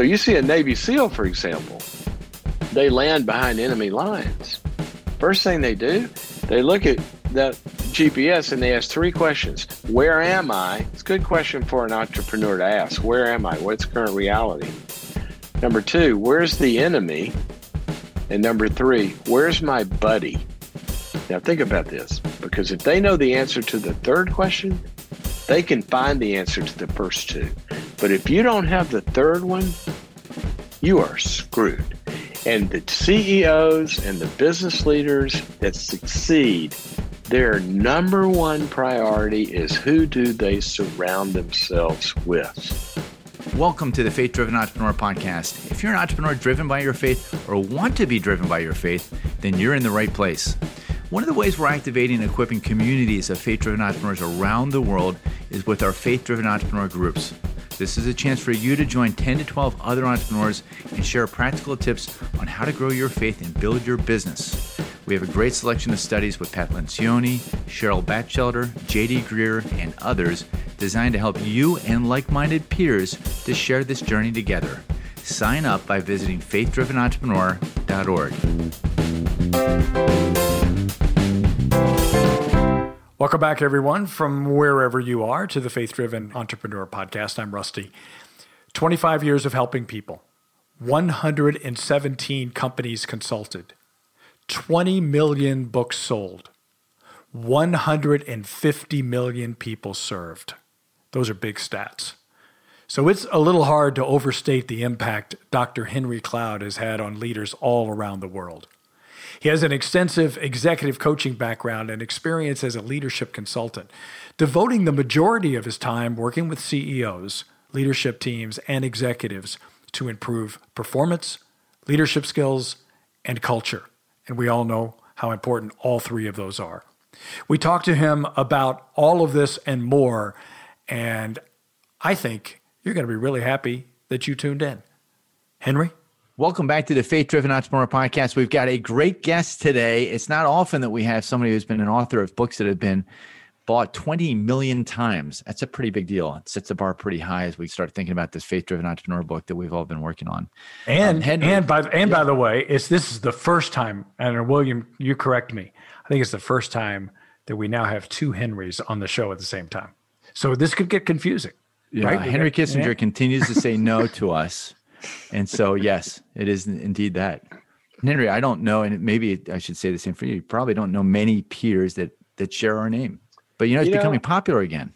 So you see a Navy SEAL, for example, they land behind enemy lines. First thing they do, they look at that GPS and they ask three questions. Where am I? It's a good question for an entrepreneur to ask. Where am I? What's current reality? Number two, where's the enemy? And number three, where's my buddy? Now think about this because if they know the answer to the third question, they can find the answer to the first two. But if you don't have the third one, you are screwed. And the CEOs and the business leaders that succeed, their number one priority is who do they surround themselves with? Welcome to the Faith Driven Entrepreneur Podcast. If you're an entrepreneur driven by your faith or want to be driven by your faith, then you're in the right place. One of the ways we're activating and equipping communities of faith driven entrepreneurs around the world is with our faith driven entrepreneur groups. This is a chance for you to join 10 to 12 other entrepreneurs and share practical tips on how to grow your faith and build your business. We have a great selection of studies with Pat Lencioni, Cheryl Batchelder, JD Greear, and others designed to help you and like minded peers to share this journey together. Sign up by visiting faithdrivenentrepreneur.org. Welcome back, everyone, from wherever you are to the Faith Driven Entrepreneur Podcast. I'm Rusty. 25 years of helping people, 117 companies consulted, 20 million books sold, 150 million people served. Those are big stats. So it's a little hard to overstate the impact Dr. Henry Cloud has had on leaders all around the world. He has an extensive executive coaching background and experience as a leadership consultant, devoting the majority of his time working with CEOs, leadership teams, and executives to improve performance, leadership skills, and culture. And we all know how important all three of those are. We talked to him about all of this and more, and I think you're going to be really happy that you tuned in. Henry? Welcome back to the Faith Driven Entrepreneur Podcast. We've got a great guest today. It's not often that we have somebody who's been an author of books that have been bought 20 million times. That's a pretty big deal. It sets the bar pretty high as we start thinking about this faith driven entrepreneur book that we've all been working on. And um, Henry, and by and yeah. by the way, it's this is the first time, and William, you correct me. I think it's the first time that we now have two Henrys on the show at the same time. So this could get confusing. Yeah, right? Henry Kissinger yeah. continues to say no to us. And so, yes, it is indeed that. Henry, I don't know, and maybe I should say the same for you. You probably don't know many peers that that share our name, but you know, it's you becoming know, popular again.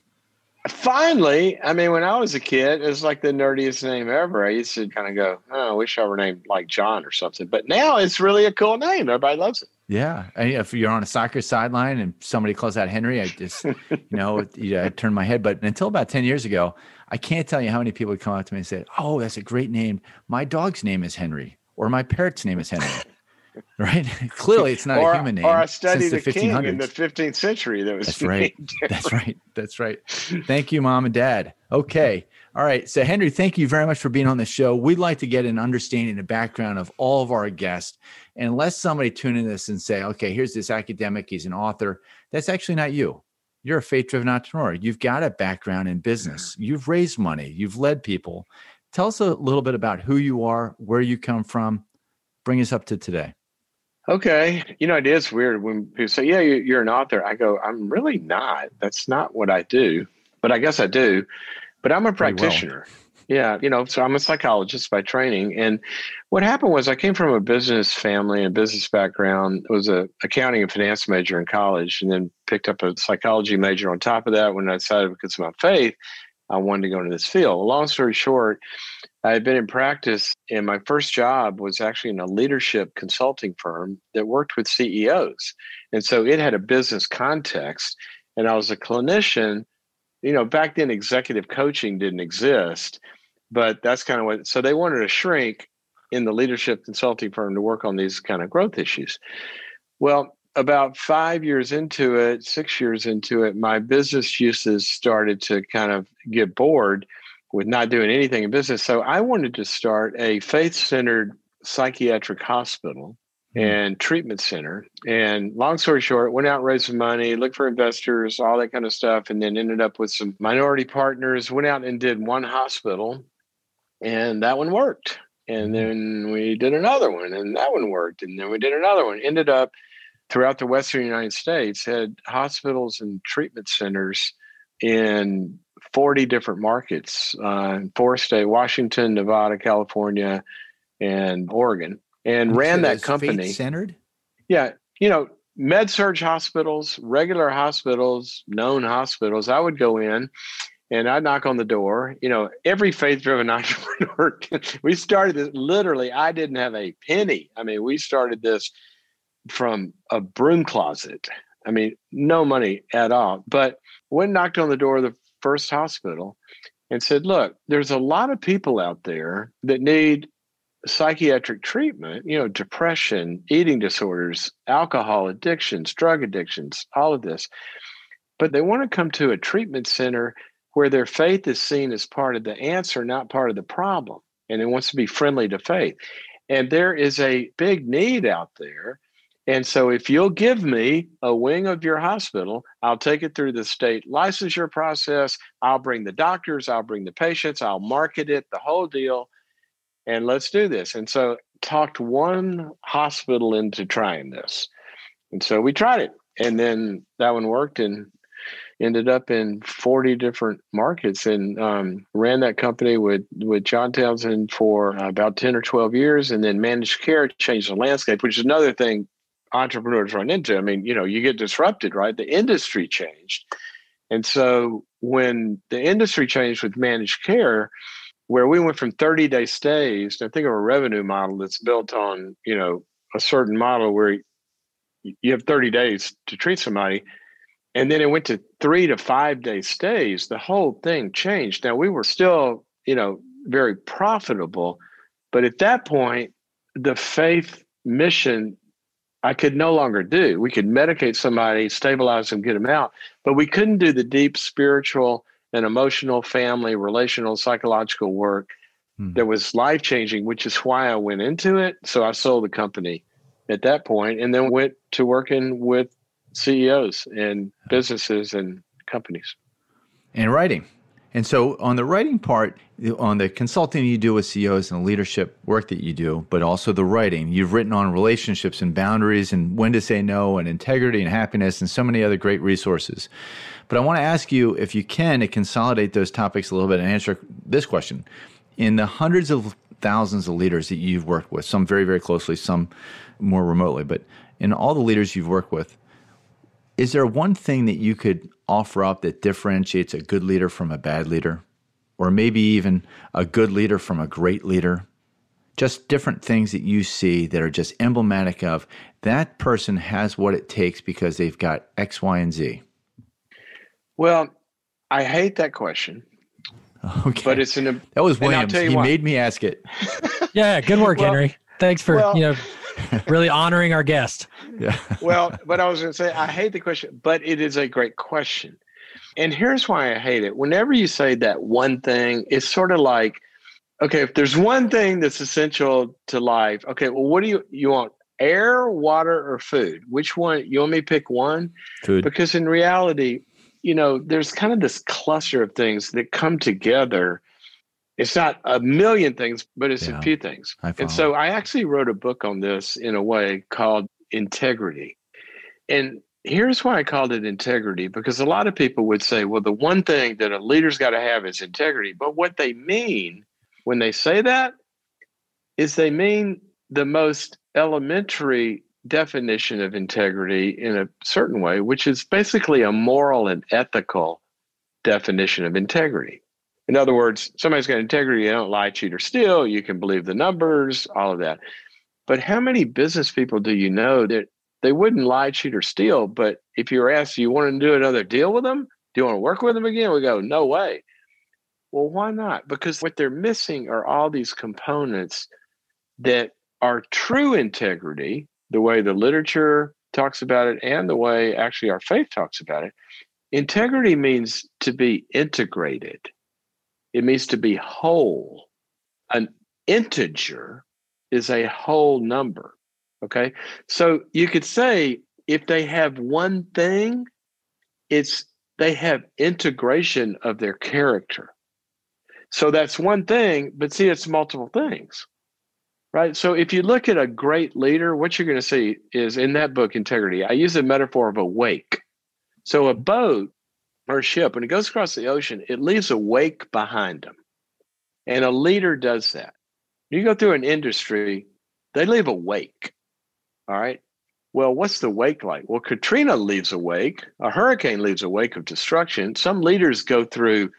Finally, I mean, when I was a kid, it was like the nerdiest name ever. I used to kind of go, "Oh, I wish I were named like John or something." But now it's really a cool name. Everybody loves it. Yeah, if you're on a soccer sideline and somebody calls out Henry, I just, you know, I turn my head. But until about ten years ago, I can't tell you how many people would come up to me and say, "Oh, that's a great name. My dog's name is Henry, or my parrot's name is Henry." right? Clearly, it's not or, a human name. Or I studied the, the king in the 15th century. That was that's right. That's right. That's right. Thank you, mom and dad. Okay. All right. So, Henry, thank you very much for being on the show. We'd like to get an understanding, a background of all of our guests. And unless somebody tune in this and say, okay, here's this academic, he's an author, that's actually not you. You're a faith driven entrepreneur. You've got a background in business, mm-hmm. you've raised money, you've led people. Tell us a little bit about who you are, where you come from. Bring us up to today. Okay. You know, it is weird when people say, yeah, you're an author. I go, I'm really not. That's not what I do, but I guess I do. But I'm a practitioner. Well. Yeah, you know, so I'm a psychologist by training. And what happened was I came from a business family and business background. I was a accounting and finance major in college and then picked up a psychology major on top of that when I decided because of my faith, I wanted to go into this field. Long story short, I had been in practice and my first job was actually in a leadership consulting firm that worked with CEOs. And so it had a business context. And I was a clinician you know, back then executive coaching didn't exist, but that's kind of what. So they wanted to shrink in the leadership consulting firm to work on these kind of growth issues. Well, about five years into it, six years into it, my business uses started to kind of get bored with not doing anything in business. So I wanted to start a faith centered psychiatric hospital Mm-hmm. and treatment center. And long story short, went out raised some money, looked for investors, all that kind of stuff, and then ended up with some minority partners. Went out and did one hospital And that one worked. And then we did another one, and that one worked. And then we did another one. Ended up throughout the Western United States, had hospitals and treatment centers in 40 different markets uh, four state Washington, Nevada, California, and Oregon, and ran that company. Centered? Yeah. You know, med surg hospitals, regular hospitals, known hospitals. I would go in and I'd knock on the door. You know, every faith driven entrepreneur, we started this literally, I didn't have a penny. I mean, we started this from a broom closet. I mean, no money at all. But when knocked on the door of the first hospital and said, Look, there's a lot of people out there that need psychiatric treatment, you know, depression, eating disorders, alcohol addictions, drug addictions, all of this. But they want to come to a treatment center where their faith is seen as part of the answer, not part of the problem. And it wants to be friendly to faith. And there is a big need out there. And so, if you'll give me a wing of your hospital, I'll take it through the state licensure process. I'll bring the doctors, I'll bring the patients, I'll market it, the whole deal and let's do this. And so talked one hospital into trying this. And so we tried it. And then that one worked and ended up in 40 different markets and um, ran that company with, with John Townsend for about 10 or 12 years. And then managed care changed the landscape, which is another thing entrepreneurs run into. I mean, you know, you get disrupted, right? The industry changed. And so when the industry changed with managed care, where we went from 30 day stays to think of a revenue model that's built on you know a certain model where you have 30 days to treat somebody and then it went to three to five day stays the whole thing changed now we were still you know very profitable but at that point the faith mission i could no longer do we could medicate somebody stabilize them get them out but we couldn't do the deep spiritual and emotional, family, relational, psychological work hmm. that was life changing, which is why I went into it. So I sold the company at that point and then went to working with CEOs and businesses and companies. And writing. And so, on the writing part, on the consulting you do with CEOs and the leadership work that you do, but also the writing, you've written on relationships and boundaries and when to say no and integrity and happiness and so many other great resources. But I want to ask you, if you can, to consolidate those topics a little bit and answer this question. In the hundreds of thousands of leaders that you've worked with, some very, very closely, some more remotely, but in all the leaders you've worked with, is there one thing that you could offer up that differentiates a good leader from a bad leader? Or maybe even a good leader from a great leader? Just different things that you see that are just emblematic of that person has what it takes because they've got X, Y, and Z. Well, I hate that question. Okay. But it's an that was Williams. He made me ask it. yeah, good work, well, Henry. Thanks for well, you know really honoring our guest. Yeah. well, but I was going to say I hate the question, but it is a great question. And here's why I hate it. Whenever you say that one thing, it's sort of like, okay, if there's one thing that's essential to life, okay, well, what do you you want? Air, water, or food? Which one? You want me to pick one? Food. Because in reality, you know, there's kind of this cluster of things that come together. It's not a million things, but it's yeah, a few things. And so I actually wrote a book on this in a way called Integrity. And here's why I called it integrity because a lot of people would say, well, the one thing that a leader's got to have is integrity. But what they mean when they say that is they mean the most elementary definition of integrity in a certain way, which is basically a moral and ethical definition of integrity. In other words, somebody's got integrity, they don't lie, cheat, or steal. You can believe the numbers, all of that. But how many business people do you know that they wouldn't lie, cheat, or steal? But if you were asked, do you want to do another deal with them? Do you want to work with them again? We go, no way. Well, why not? Because what they're missing are all these components that are true integrity, the way the literature talks about it and the way actually our faith talks about it. Integrity means to be integrated, it means to be whole. An integer is a whole number. Okay. So you could say if they have one thing, it's they have integration of their character. So that's one thing, but see, it's multiple things, right? So if you look at a great leader, what you're going to see is in that book, Integrity, I use the metaphor of a wake. So a boat or ship, when it goes across the ocean, it leaves a wake behind them. And a leader does that. You go through an industry, they leave a wake. All right. Well, what's the wake like? Well, Katrina leaves a wake, a hurricane leaves a wake of destruction. Some leaders go through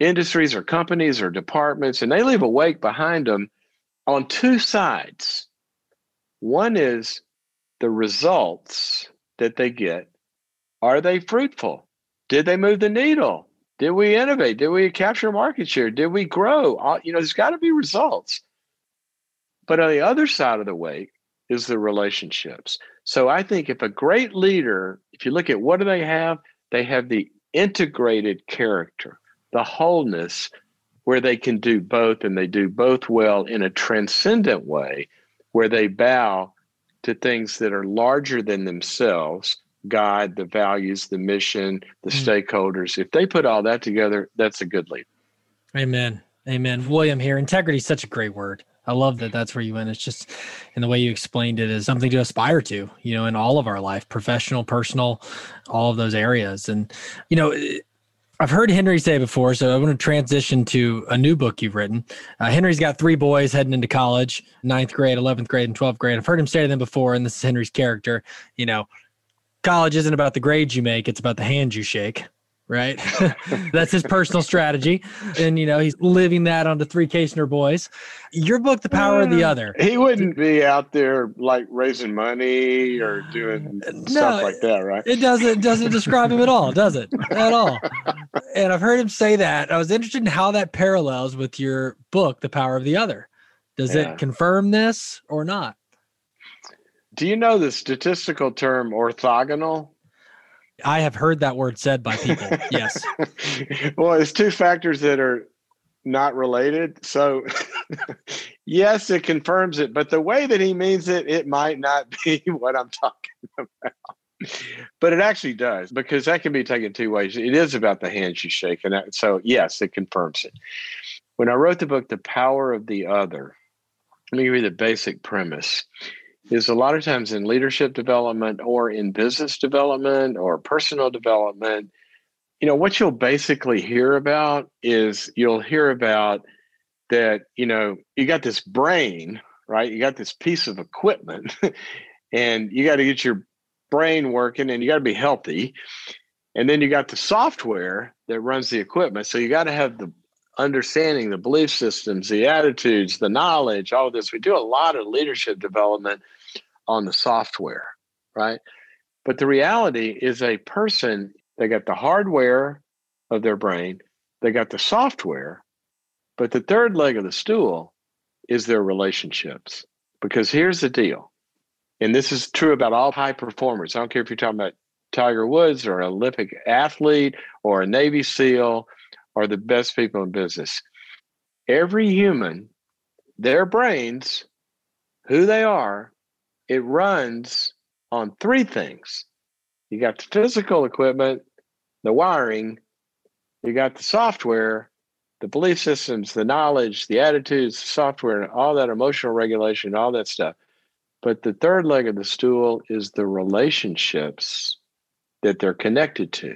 industries or companies or departments, and they leave a wake behind them on two sides. One is the results that they get. Are they fruitful? Did they move the needle? Did we innovate? Did we capture market share? Did we grow? Uh, you know, there's got to be results. But on the other side of the wake is the relationships. So I think if a great leader, if you look at what do they have, they have the integrated character the wholeness where they can do both and they do both well in a transcendent way where they bow to things that are larger than themselves God, the values, the mission, the mm. stakeholders. If they put all that together, that's a good leader. Amen. Amen. William here. Integrity is such a great word. I love that that's where you went. It's just, and the way you explained it is something to aspire to, you know, in all of our life, professional, personal, all of those areas. And, you know, I've heard Henry say before, so I want to transition to a new book you've written. Uh, Henry's got three boys heading into college, ninth grade, 11th grade, and 12th grade. I've heard him say to them before, and this is Henry's character, you know, college isn't about the grades you make, it's about the hands you shake right? That's his personal strategy. And, you know, he's living that on the three Kaestner boys. Your book, The Power of the uh, Other. He wouldn't be out there like raising money or doing no, stuff like that, right? It doesn't doesn't describe him at all, does it? At all. And I've heard him say that. I was interested in how that parallels with your book, The Power of the Other. Does yeah. it confirm this or not? Do you know the statistical term orthogonal? I have heard that word said by people. yes. well, it's two factors that are not related. So, yes, it confirms it, but the way that he means it, it might not be what I'm talking about. But it actually does because that can be taken two ways. It is about the hands you shake. And that, so, yes, it confirms it. When I wrote the book, The Power of the Other, let me give you the basic premise is a lot of times in leadership development or in business development or personal development, you know, what you'll basically hear about is you'll hear about that, you know, you got this brain, right? You got this piece of equipment and you got to get your brain working and you got to be healthy. And then you got the software that runs the equipment. So you got to have the understanding the belief systems, the attitudes, the knowledge, all this. We do a lot of leadership development on the software, right? But the reality is a person, they got the hardware of their brain, they got the software, but the third leg of the stool is their relationships. Because here's the deal, and this is true about all high performers. I don't care if you're talking about Tiger Woods or an Olympic athlete or a Navy SEAL or the best people in business. Every human, their brains, who they are, it runs on three things. You got the physical equipment, the wiring, you got the software, the belief systems, the knowledge, the attitudes, the software, and all that emotional regulation, all that stuff. But the third leg of the stool is the relationships that they're connected to.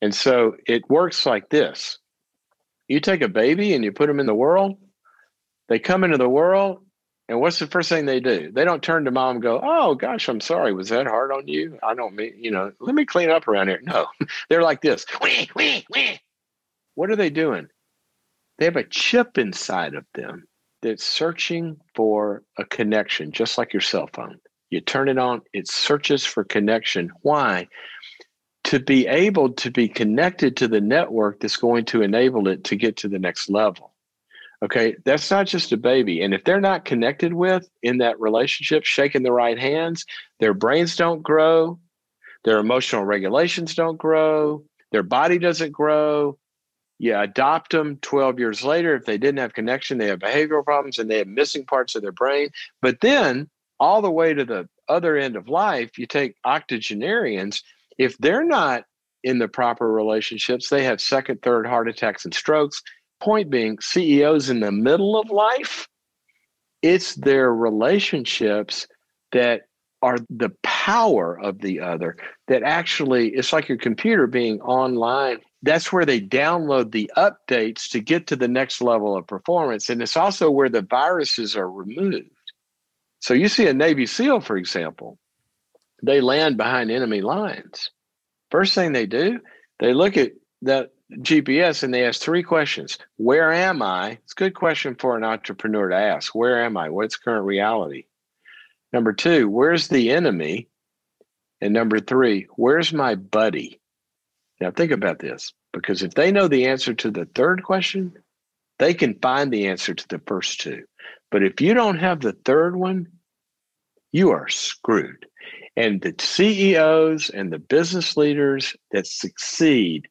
And so it works like this you take a baby and you put them in the world, they come into the world, and what's the first thing they do? They don't turn to mom and go, Oh gosh, I'm sorry. Was that hard on you? I don't mean, you know, let me clean up around here. No, they're like this. Wee, wee, wee. What are they doing? They have a chip inside of them that's searching for a connection, just like your cell phone. You turn it on, it searches for connection. Why? to be able to be connected to the network that's going to enable it to get to the next level. Okay, that's not just a baby. And if they're not connected with in that relationship, shaking the right hands, their brains don't grow, their emotional regulations don't grow, their body doesn't grow. You adopt them 12 years later. If they didn't have connection, they have behavioral problems and they have missing parts of their brain. But then, all the way to the other end of life, you take octogenarians if they're not in the proper relationships, they have second, third heart attacks and strokes. Point being, CEOs in the middle of life, it's their relationships that are the power of the other that actually it's like your computer being online that's where they download the updates to get to the next level of performance and it's also where the viruses are removed. So you see a navy seal for example they land behind enemy lines. First thing they do they look at that gps and they ask three questions where am i it's a good question for an entrepreneur to ask where am i what's current reality Number two, where's the enemy? And number three, where's my buddy? Now, think about this because if they know the answer to the third question, they can find the answer to the first two. But if you don't have the third one, you are screwed. And the CEOs and the business leaders that succeed,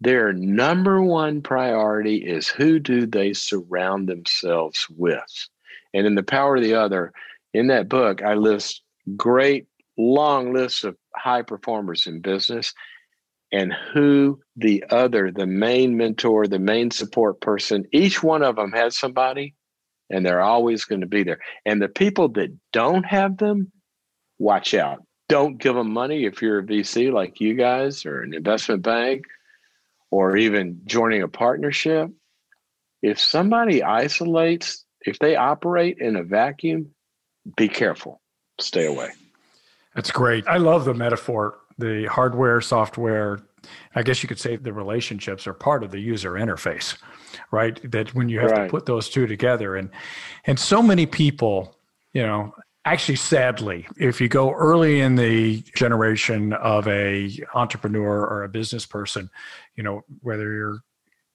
their number one priority is who do they surround themselves with? And in the power of the other, in that book, I list great long lists of high performers in business and who the other, the main mentor, the main support person, each one of them has somebody and they're always going to be there. And the people that don't have them, watch out. Don't give them money if you're a VC like you guys or an investment bank or even joining a partnership. If somebody isolates, if they operate in a vacuum, be careful, stay away. That's great. I love the metaphor. The hardware, software, I guess you could say the relationships are part of the user interface, right? That when you have right. to put those two together and and so many people, you know, actually sadly, if you go early in the generation of a entrepreneur or a business person, you know, whether you're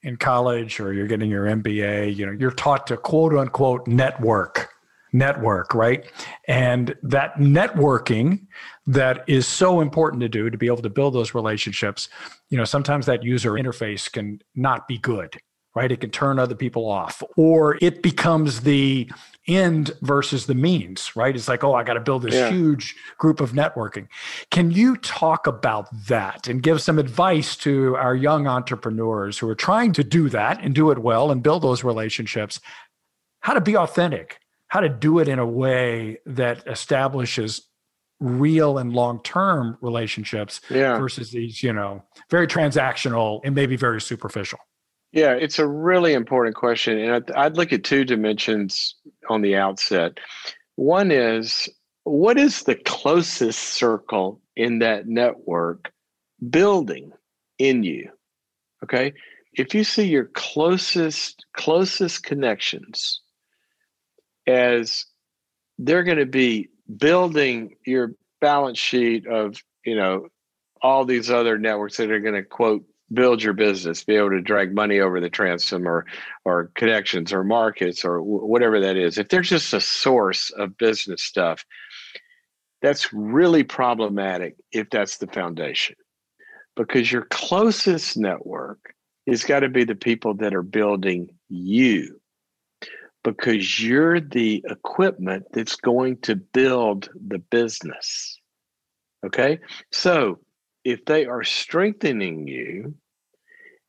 in college or you're getting your MBA, you know, you're taught to quote unquote network network, right? And that networking that is so important to do to be able to build those relationships, you know, sometimes that user interface can not be good, right? It can turn other people off or it becomes the end versus the means, right? It's like, oh, I got to build this yeah. huge group of networking. Can you talk about that and give some advice to our young entrepreneurs who are trying to do that and do it well and build those relationships? How to be authentic, how to do it in a way that establishes real and long-term relationships yeah. versus these you know very transactional and maybe very superficial yeah it's a really important question and I'd, I'd look at two dimensions on the outset. One is what is the closest circle in that network building in you? Okay? If you see your closest closest connections as they're going to be building your balance sheet of you know all these other networks that are going to quote build your business be able to drag money over the transom or or connections or markets or w- whatever that is if there's just a source of business stuff that's really problematic if that's the foundation because your closest network has got to be the people that are building you because you're the equipment that's going to build the business. Okay. So if they are strengthening you,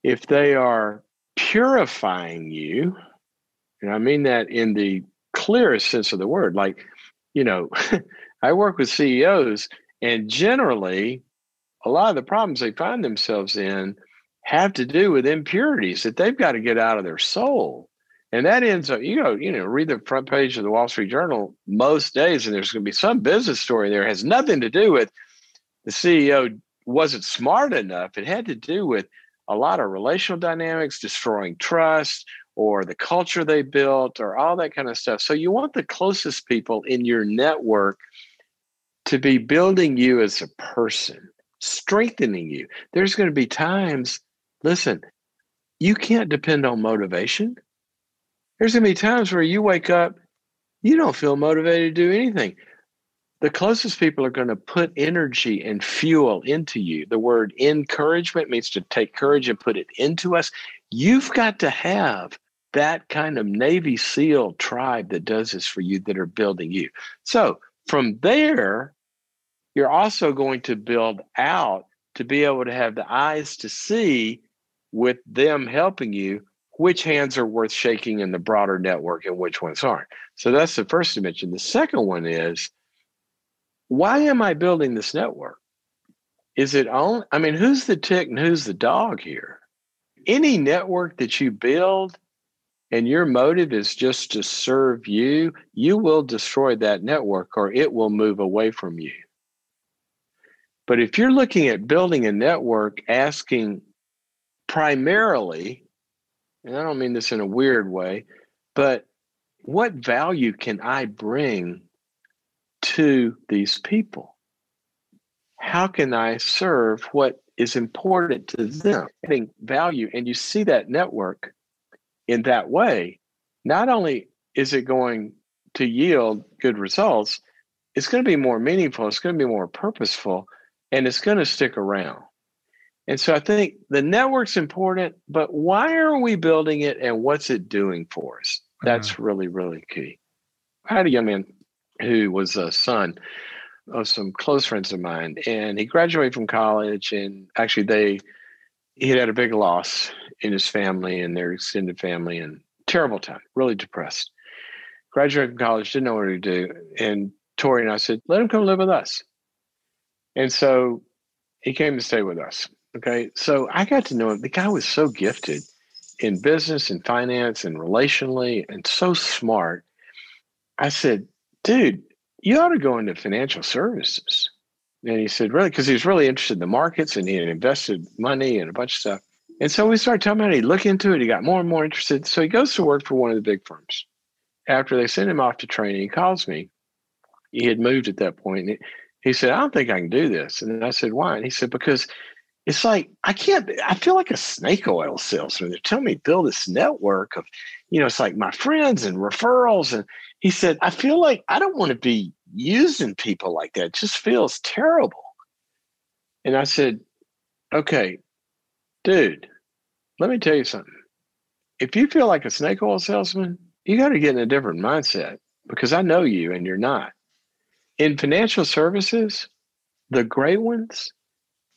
if they are purifying you, and I mean that in the clearest sense of the word, like, you know, I work with CEOs, and generally, a lot of the problems they find themselves in have to do with impurities that they've got to get out of their soul. And that ends up, you know, you know, read the front page of the Wall Street Journal most days, and there's going to be some business story there. It has nothing to do with the CEO wasn't smart enough. It had to do with a lot of relational dynamics, destroying trust, or the culture they built, or all that kind of stuff. So you want the closest people in your network to be building you as a person, strengthening you. There's going to be times, listen, you can't depend on motivation there's going to be times where you wake up, you don't feel motivated to do anything. The closest people are going to put energy and fuel into you. The word encouragement means to take courage and put it into us. You've got to have that kind of Navy SEAL tribe that does this for you that are building you. So from there, you're also going to build out to be able to have the eyes to see with them helping you which hands are worth shaking in the broader network and which ones aren't. So that's the first dimension. The second one is why am I building this network? Is it on? I mean, who's the tick and who's the dog here? Any network that you build and your motive is just to serve you, you will destroy that network or it will move away from you. But if you're looking at building a network asking primarily, and I don't mean this in a weird way, but what value can I bring to these people? How can I serve what is important to them? Adding value, and you see that network in that way, not only is it going to yield good results, it's going to be more meaningful, it's going to be more purposeful, and it's going to stick around. And so I think the network's important, but why are we building it and what's it doing for us? That's mm-hmm. really, really key. I had a young man who was a son of some close friends of mine, and he graduated from college. And actually, they he had had a big loss in his family and their extended family, and terrible time, really depressed. Graduated from college, didn't know what to do, and Tori and I said, "Let him come live with us." And so he came to stay with us. Okay. So I got to know him. The guy was so gifted in business and finance and relationally and so smart. I said, dude, you ought to go into financial services. And he said, really? Because he was really interested in the markets and he had invested money and a bunch of stuff. And so we started talking about it. He looked into it. He got more and more interested. So he goes to work for one of the big firms. After they sent him off to training, he calls me. He had moved at that point. He said, I don't think I can do this. And I said, why? And he said, because it's like I can't. I feel like a snake oil salesman. They're telling me build this network of, you know, it's like my friends and referrals. And he said, I feel like I don't want to be using people like that. It just feels terrible. And I said, okay, dude, let me tell you something. If you feel like a snake oil salesman, you got to get in a different mindset because I know you and you're not. In financial services, the great ones,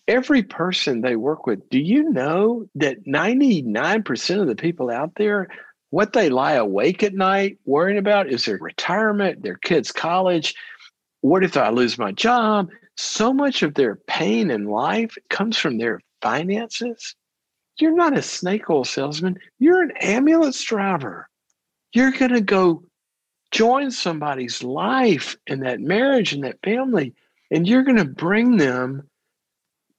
every person they work with, do you know that 99% of the people out there, what they lie awake at night worrying about is their retirement, their kids' college. What if I lose my job? So much of their pain in life comes from their finances. You're not a snake oil salesman, you're an ambulance driver. You're going to go join somebody's life and that marriage and that family, and you're going to bring them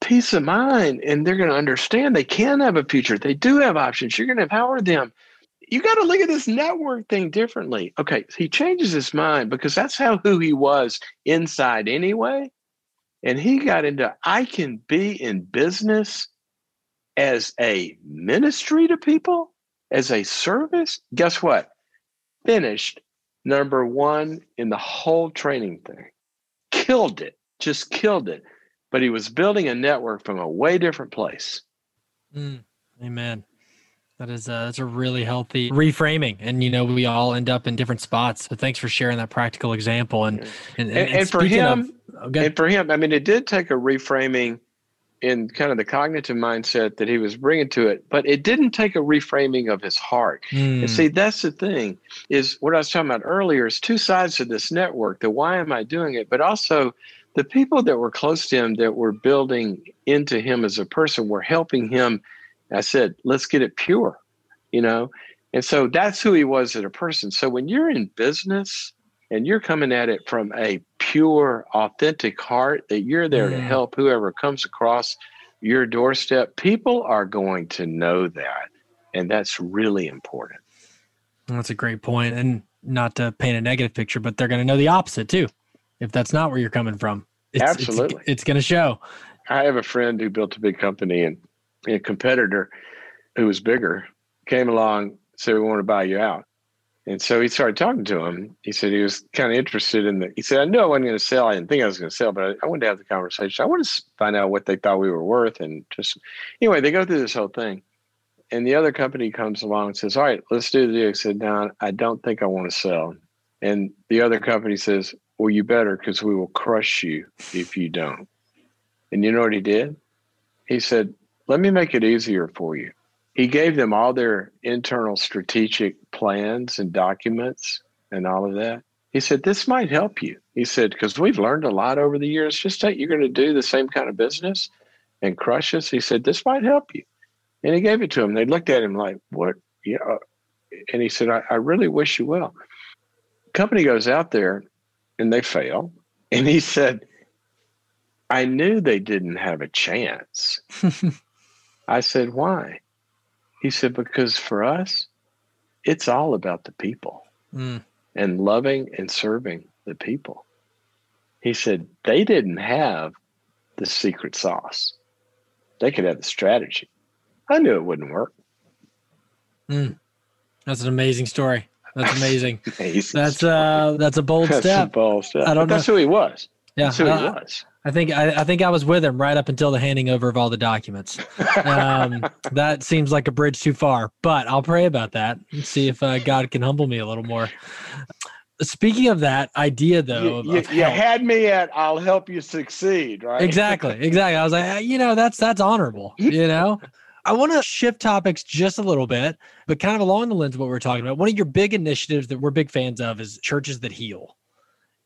peace of mind and they're going to understand they can have a future. They do have options. You're going to empower them. You got to look at this network thing differently. Okay, he changes his mind because that's how who he was inside anyway. And he got into I can be in business as a ministry to people, as a service. Guess what? Finished number one in the whole training thing. Killed it, just killed it but he was building a network from a way different place. Mm, amen. That is a, that's a really healthy reframing, and you know we all end up in different spots. So thanks for sharing that practical example. And and, and, and, and for him, of, oh, and for him, I mean, it did take a reframing in kind of the cognitive mindset that he was bringing to it, but it didn't take a reframing of his heart. Mm. And see, that's the thing is what I was talking about earlier is two sides of this network. The why am I doing it, but also the people that were close to him that were building into him as a person were helping him. I said, let's get it pure, you know? And so that's who he was as a person. So when you're in business and you're coming at it from a pure, authentic heart, that you're there mm. to help whoever comes across your doorstep, people are going to know that. And that's really important. That's a great point. And not to paint a negative picture, but they're going to know the opposite too, if that's not where you're coming from. It's, Absolutely. It's, it's going to show. I have a friend who built a big company and a competitor who was bigger came along, said, We want to buy you out. And so he started talking to him. He said he was kind of interested in the. He said, I knew I wasn't going to sell. I didn't think I was going to sell, but I, I, wanted to have the conversation. I wanted to find out what they thought we were worth. And just, anyway, they go through this whole thing. And the other company comes along and says, All right, let's do the deal. He said, No, I don't think I want to sell. And the other company says, well, you better because we will crush you if you don't. And you know what he did? He said, Let me make it easier for you. he gave them all their internal strategic plans and documents and all of that. He said, This might help you. He said, Because we've learned a lot over the years. Just that you're going to do the same kind of business and crush us. He said, This might help you. And he gave it to him. They looked at him like, What? Yeah. Uh, and he said, I, I really wish you well. Company goes out there and they fail. And he said, I knew they didn't have a chance. I said, Why? He said, Because for us, it's all about the people mm. and loving and serving the people. He said, They didn't have the secret sauce, they could have the strategy. I knew it wouldn't work. Mm. That's an amazing story. That's amazing. amazing that's uh that's a bold that's step. A bold step. I don't but know. That's who he was. Yeah, that's who he was. I think I, I, think I was with him right up until the handing over of all the documents. Um, that seems like a bridge too far, but I'll pray about that and see if uh, God can humble me a little more. Speaking of that idea, though, you, you, you had me at "I'll help you succeed," right? Exactly, exactly. I was like, you know, that's that's honorable. You know, I want to shift topics just a little bit, but kind of along the lines of what we're talking about. One of your big initiatives that we're big fans of is churches that heal.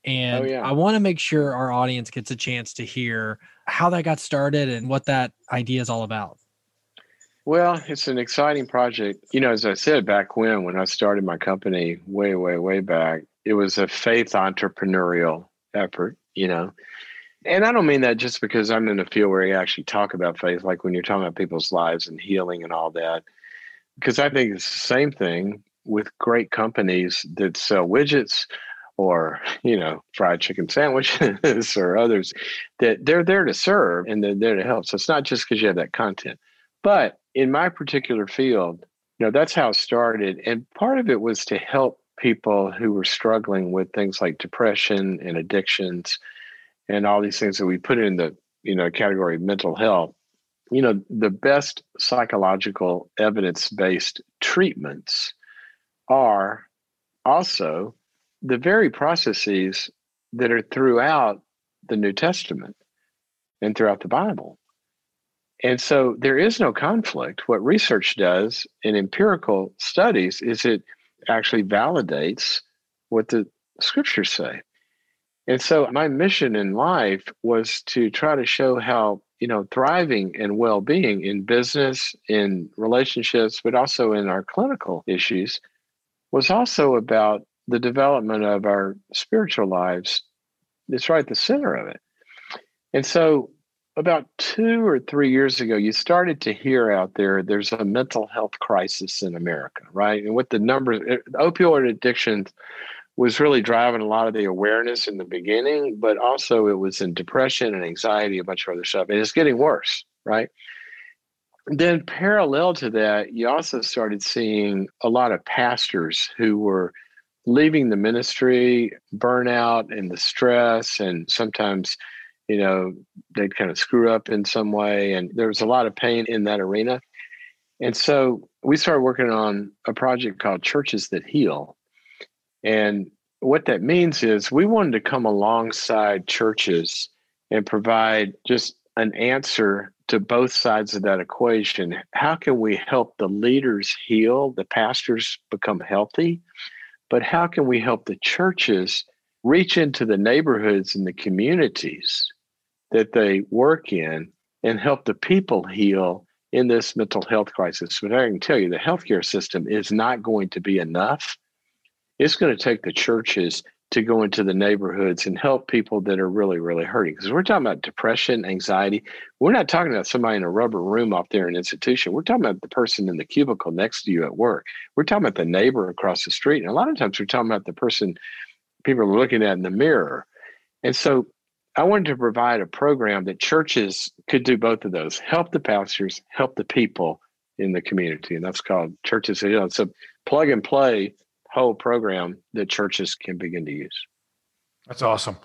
Oh, and oh, yeah. I want to make sure our audience gets a chance to hear how that got started and what that idea is all about. Well, it's an exciting project. You know, as I said back when, when I started my company way, way, way back, it was a faith entrepreneurial effort, you know. And I don't mean that just because I'm in a field where you actually talk about faith, like when you're talking about people's lives and healing and all that. Because I think it's the same thing with great companies that sell widgets or you know fried chicken sandwiches or others that they're there to serve and they're there to help. So it's not just because you have that content. But in my particular field you know that's how it started. And part of it was to help people who were struggling with things like depression and addictions and all these things that we put in the you know category of mental health. You know the best psychological evidence based treatments are also the very processes that are throughout the New Testament and throughout the Bible. And so there is no conflict. What research does in empirical studies is it actually validates what the scriptures say. And so my mission in life was to try to show how, you know, thriving and well-being in business, in relationships, but also in our clinical issues was also about the development of our spiritual lives is right at the center of it. And so, about two or three years ago, you started to hear out there there's a mental health crisis in America, right? And with the numbers, eh, opioid addiction was really driving a lot of the awareness in the beginning, but also it was in depression and anxiety, a bunch of other stuff. And it's getting worse, right? Then, parallel to that, you also started seeing a lot of pastors who were leaving the ministry, burnout and the stress, and sometimes, you know, they'd kind of screw up in some way. And there was a lot of pain in that arena. And so we started working on a project called Churches That Heal. And what that means is we wanted to come alongside churches and provide just an answer to both sides of that equation. How can we help the leaders heal, the pastors become healthy? But how can we help the churches reach into the neighborhoods and the communities that they work in and help the people heal in this mental health crisis? But I can tell you the healthcare system is not going to be enough. It's going to take the churches to go into the neighborhoods and help people that are really, really hurting. Because we're talking about depression, anxiety. We're not talking about somebody in a rubber room off there in an institution. We're talking about the person in the cubicle next to you at work. We're talking about the neighbor across the street. And a lot of times we're talking about the person people are looking at in the mirror. And so I wanted to provide a program that churches could do both of those help the pastors, help the people in the community. And that's called Churches. You know, it's a plug and play whole program that churches can begin to use. That's awesome.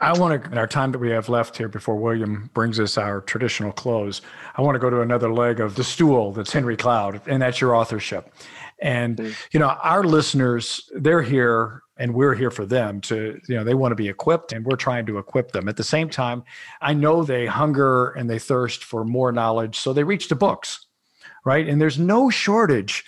I want to, in our time that we have left here before William brings us our traditional close, I want to go to another leg of the stool that's Henry Cloud, and that's your authorship. And, mm-hmm. you know, our listeners, they're here and we're here for them to, you know, they want to be equipped and we're trying to equip them. At the same time, I know they hunger and they thirst for more knowledge. So they reach to books right? And there's no shortage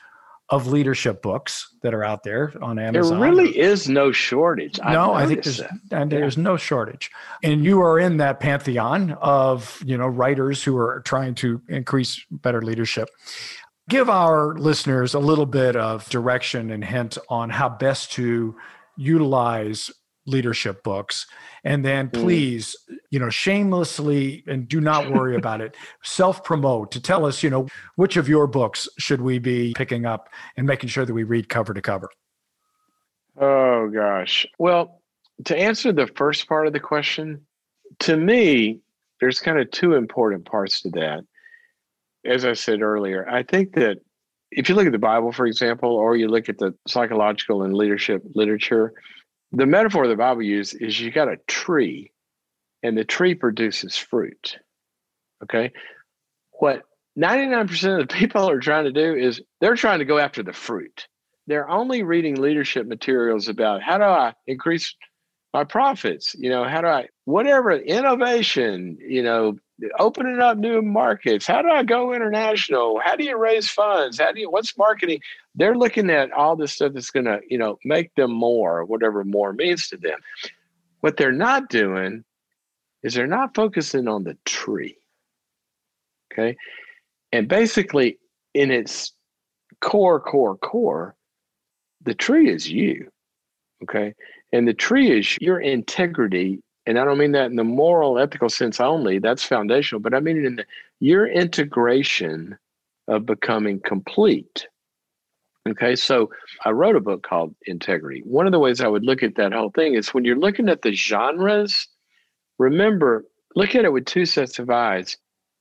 of leadership books that are out there on Amazon. There really is no shortage. no, I think there's and uh, there's yeah. no shortage. And you are in that pantheon of, you know, writers who are trying to increase better leadership. Give our listeners a little bit of direction and hint on how best to utilize leadership books. And then mm. please you know shamelessly and do not worry about it. Self promote to tell us you know which of your books should we be picking up and making sure that we read cover to cover? Oh gosh. Well to answer the first part of the question to me there's kind of two important parts to that. As i said earlier i think that if you look at the bible for example or you look at the psychological and leadership literature the metaphor the Bible uses is you got a tree and the tree produces fruit. Okay. What 99% of the people are trying to do is they're trying to go after the fruit. They're only reading leadership materials about how do I increase my profits? You know, how do I, whatever, innovation, you know, opening up new markets. How do I go international? How do you raise funds? How do you, what's marketing? they're looking at all this stuff that's going to you know make them more whatever more means to them what they're not doing is they're not focusing on the tree okay and basically in its core core core the tree is you okay and the tree is your integrity and i don't mean that in the moral ethical sense only that's foundational but i mean it in the, your integration of becoming complete Okay, so I wrote a book called Integrity. One of the ways I would look at that whole thing is when you're looking at the genres, remember, look at it with two sets of eyes.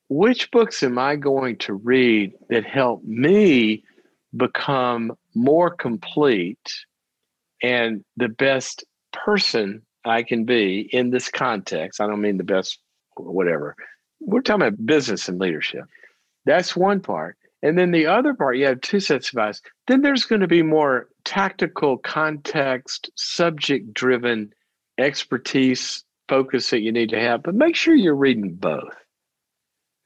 Which books am I going to read that help me become more complete and the best person I can be in this context? I don't mean the best, whatever. We're talking about business and leadership. That's one part. And then the other part, you have two sets of eyes. Then there's going to be more tactical, context, subject driven expertise focus that you need to have, but make sure you're reading both.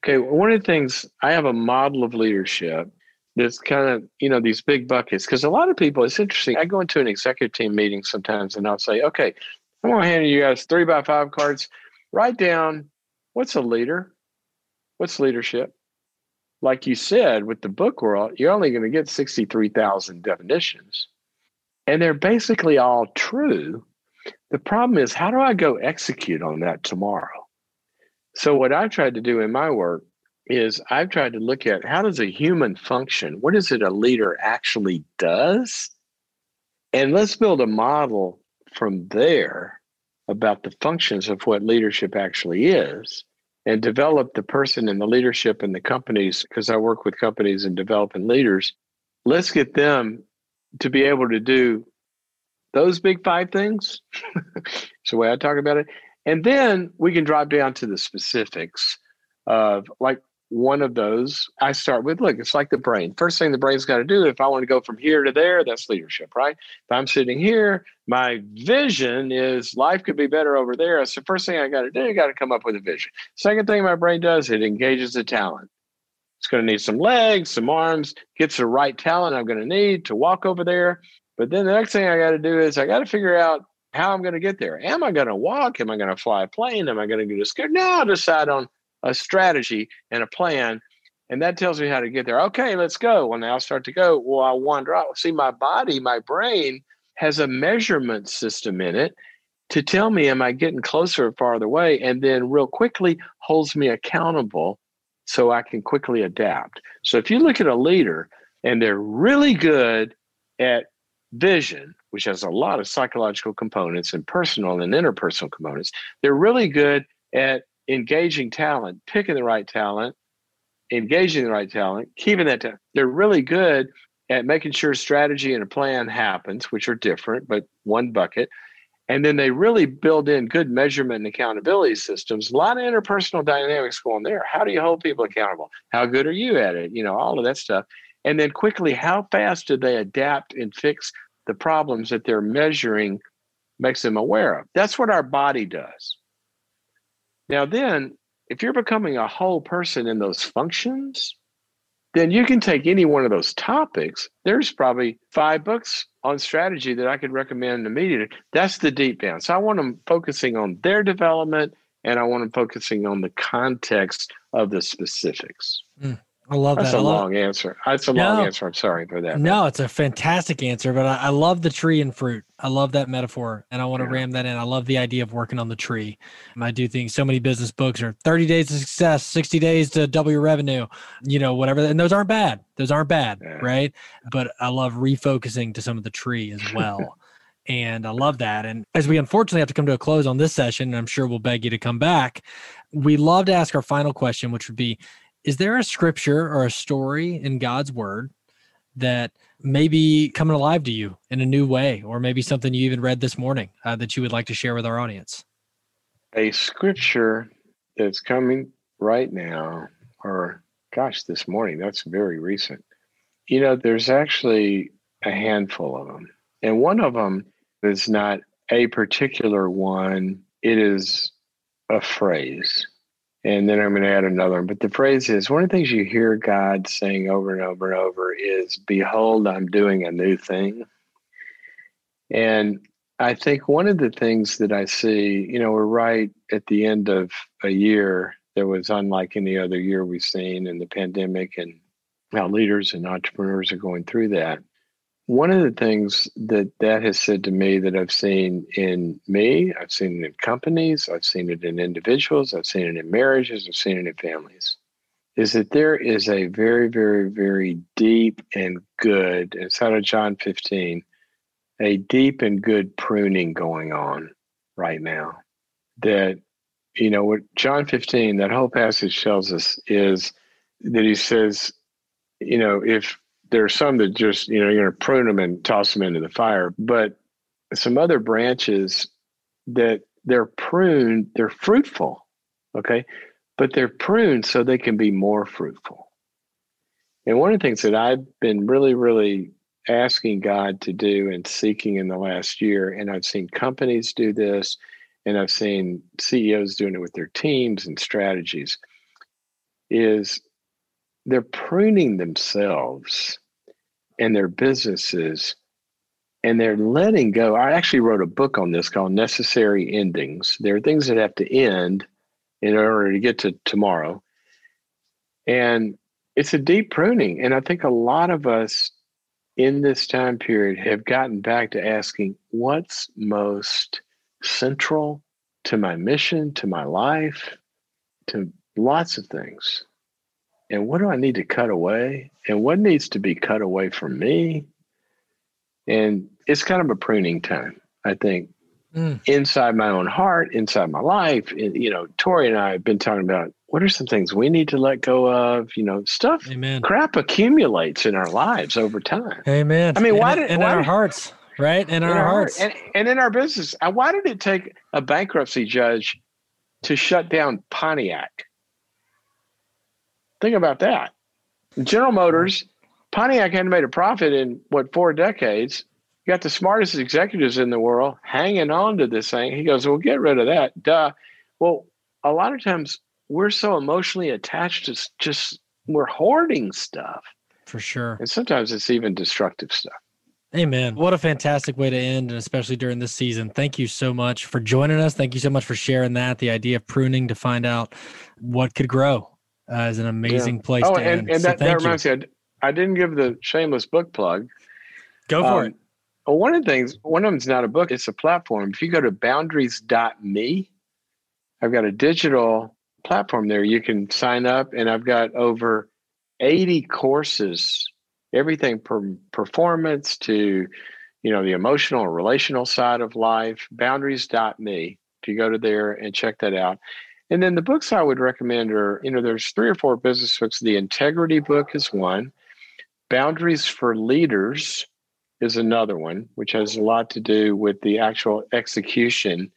Okay, one of the things I have a model of leadership that's kind of, you know, these big buckets. Because a lot of people, it's interesting. I go into an executive team meeting sometimes and I'll say, okay, I'm going to hand you guys three by five cards. Write down what's a leader? What's leadership? like you said with the book world, you're only going to get 63,000 definitions. And they're basically all true. The problem is, how do I go execute on that tomorrow? So, what I've tried to do in my work is I've tried to look at how does a human function? What is it a leader actually does? And let's build a model from there about the functions of what leadership actually is and develop the person and the leadership in the companies because I work with companies and developing leaders. Let's get them to be able to do those big five things. It's the way I talk about it. And then we can drop down to the specifics of like one of those I start with look, it's like the brain. First thing the brain's got to do, if I want to go from here to there, that's leadership, right? If I'm sitting here, my vision is life could be better over there. The first thing I got to do. I got to come up with a vision. Second thing my brain does, it engages the talent. It's going to need some legs, some arms, gets the right talent I'm going to need to walk over there. But then the next thing I got to do is I got to figure out how I'm going to get there. Am I going to walk? Am I going to fly a plane? Am I going to get a scooter? Now I'll decide on a strategy and a plan and that tells me how to get there. Okay let's go. Well now i start to go well i wander out oh, see my body my brain has a measurement system in it to tell me am i getting closer or farther away and then real quickly holds me accountable so i can quickly adapt. So if you look at a leader and they're really good at vision which has a lot of psychological components and personal and interpersonal components they're really good at engaging talent, picking the right talent, engaging the right talent, keeping that. Ta- they're really good at making sure strategy and a plan happens, which are different, but one bucket. And then they really build in good measurement and accountability systems. A lot of interpersonal dynamics going there. How do you hold people accountable? How good are you at it? You know, all of that stuff. And then quickly, how fast do they adapt and fix the problems that they're measuring makes them aware of? That's what our body does. Now, then, if you're becoming a whole person in those functions, then you can take any one of those topics. There's probably five books on strategy that I could recommend immediately. That's the deep down. So I want them focusing on their development and I want them focusing on the context of the specifics. Mm. I love That's that. a love, long answer. That's a no, long answer. I'm sorry for that. No, it's a fantastic answer, but I, I, love the tree and fruit. I love that metaphor and I want to yeah. ram that in. I love the idea of working on the tree. I do think so many business books are 30 days to success, 60 days to double your revenue, you know, whatever. And those aren't bad. Those aren't bad. Yeah. Right. But I love refocusing to some of the tree as well. and I love that. And as we unfortunately have to come to a close on this session, I'm sure we'll beg you to come back. We love to ask our final question, which would be is there a scripture or a story in God's word that may be coming alive to you in a new way, or maybe something you even read this morning uh, that you would like to share with our audience? A scripture that's coming right now, or gosh, this morning, that's very recent. You know, there's actually a handful of them. And one of them is not a particular one, it is a phrase and then I'm going to add another one. But the phrase is one of the things you hear God saying over and over and over is, Behold, I'm doing a new thing. And I think one of the things that I see, you know, we're right at the end of a year that was unlike any other year we've seen in the pandemic and how leaders and entrepreneurs are going through that one of the things that that has said to me that I've seen in me, I've seen it in companies, I've seen it in individuals, I've seen it in marriages, I've seen it in families, is that there is a very, very, very deep and good, it's out of John 15, a deep and good pruning going on right now. That, you know, what John 15, that whole passage tells us is that he says, you know, if there are some that just you know you're going to prune them and toss them into the fire but some other branches that they're pruned they're fruitful okay? But they're pruned so they can be more fruitful. And one of the things that i've been really really asking god to do and seeking in the last year and i've seen companies do this and i've seen ceos doing it with their teams and strategies is they're pruning themselves and their businesses and they're letting go. I actually wrote a book on this called Necessary Endings. There are things that have to end in order to get to tomorrow. And it's a deep pruning. And I think a lot of us in this time period have gotten back to asking what's most central to my mission, to my life, to lots of things and what do I need to cut away and what needs to be cut away from me. And it's kind of a pruning time, I think, mm. inside my own heart, inside my life. And, you know, Tori and I have been talking about what are some things we need to let go of? You know, stuff, Amen. crap accumulates in our lives over time. Amen. I mean, why did in why our did, hearts, right? In, in our, our, hearts, and, and in our business. Uh, why did it take a bankruptcy judge to shut down Pontiac? Think about that. General Motors, Pontiac hadn't made a profit in what four decades. You got the smartest executives in the world hanging on to this thing. He goes, "Well, get rid of that." Duh. Well, a lot of times we're so emotionally attached to just we're hoarding stuff. For sure. And sometimes it's even destructive stuff. Amen. What a fantastic way to end, and especially during this season. Thank you so much for joining us. Thank you so much for sharing that. The idea of pruning to find out what could grow uh, is an amazing yeah. place oh, to and, end. And so that, that reminds you. me, I, I, didn't give the shameless book plug. Go for um, it. Well, one of the things, one of them is not a book, it's a platform. If you go to boundaries.me, I've got a digital platform there. You can sign up, and I've got over 80 courses, everything from performance to you know the emotional and relational side of life boundaries.me if you go to there and check that out and then the books I would recommend are, you know, there's three or four business books. The Integrity book is one. Boundaries for Leaders is another one, which has a lot to do with the actual execution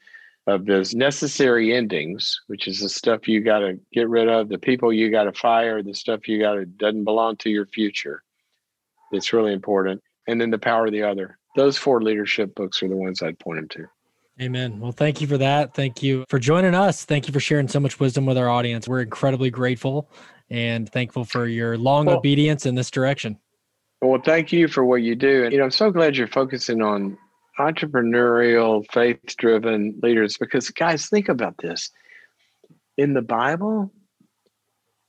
of those necessary endings, which is the stuff you got to get rid of, the people you got to fire, the stuff you got to doesn't belong to your future. It's really important. And then the power of the other. Those four leadership books are the ones I'd point them to. Amen. Well, thank you for that. Thank you for joining us. Thank you for sharing so much wisdom with our audience. We're incredibly grateful and thankful for your long well, obedience in this direction. Well, thank you for what you do. And, you know, I'm so glad you're focusing on entrepreneurial, faith driven leaders because, guys, think about this. In the Bible,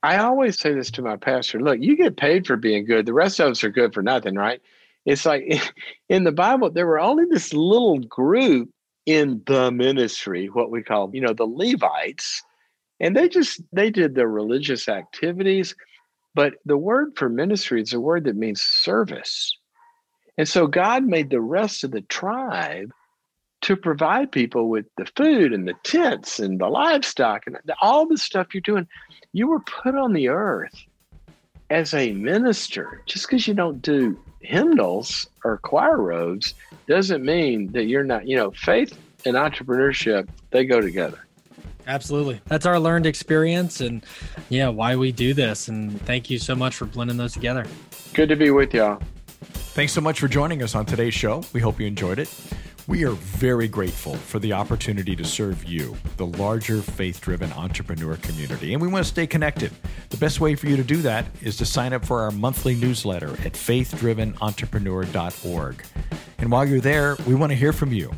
I always say this to my pastor look, you get paid for being good. The rest of us are good for nothing, right? It's like in the Bible, there were only this little group in the ministry, what we call, you know, the Levites, and they just they did their religious activities. But the word for ministry is a word that means service. And so God made the rest of the tribe to provide people with the food and the tents and the livestock and all the stuff you're doing. You were put on the earth as a minister. Just because you don't do hymnals or choir robes doesn't mean that you're not, you know, faith and entrepreneurship, they go together. Absolutely. That's our learned experience and yeah, why we do this. And thank you so much for blending those together. Good to be with y'all. Thanks so much for joining us on today's show. We hope you enjoyed it. We are very grateful for the opportunity to serve you, the larger faith driven entrepreneur community, and we want to stay connected. The best way for you to do that is to sign up for our monthly newsletter at faithdrivenentrepreneur.org. And while you're there, we want to hear from you.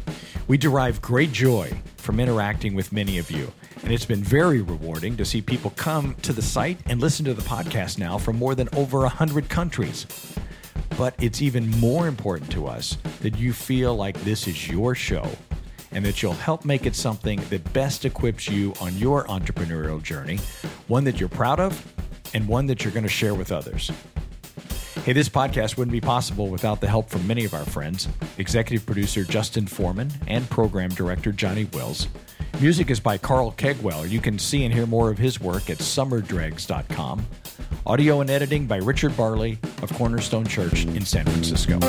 We derive great joy from interacting with many of you, and it's been very rewarding to see people come to the site and listen to the podcast now from more than over 100 countries. But it's even more important to us that you feel like this is your show and that you'll help make it something that best equips you on your entrepreneurial journey, one that you're proud of and one that you're going to share with others. Hey, this podcast wouldn't be possible without the help from many of our friends executive producer Justin Foreman and program director Johnny Wills. Music is by Carl Kegwell. You can see and hear more of his work at summerdregs.com. Audio and editing by Richard Barley of Cornerstone Church in San Francisco.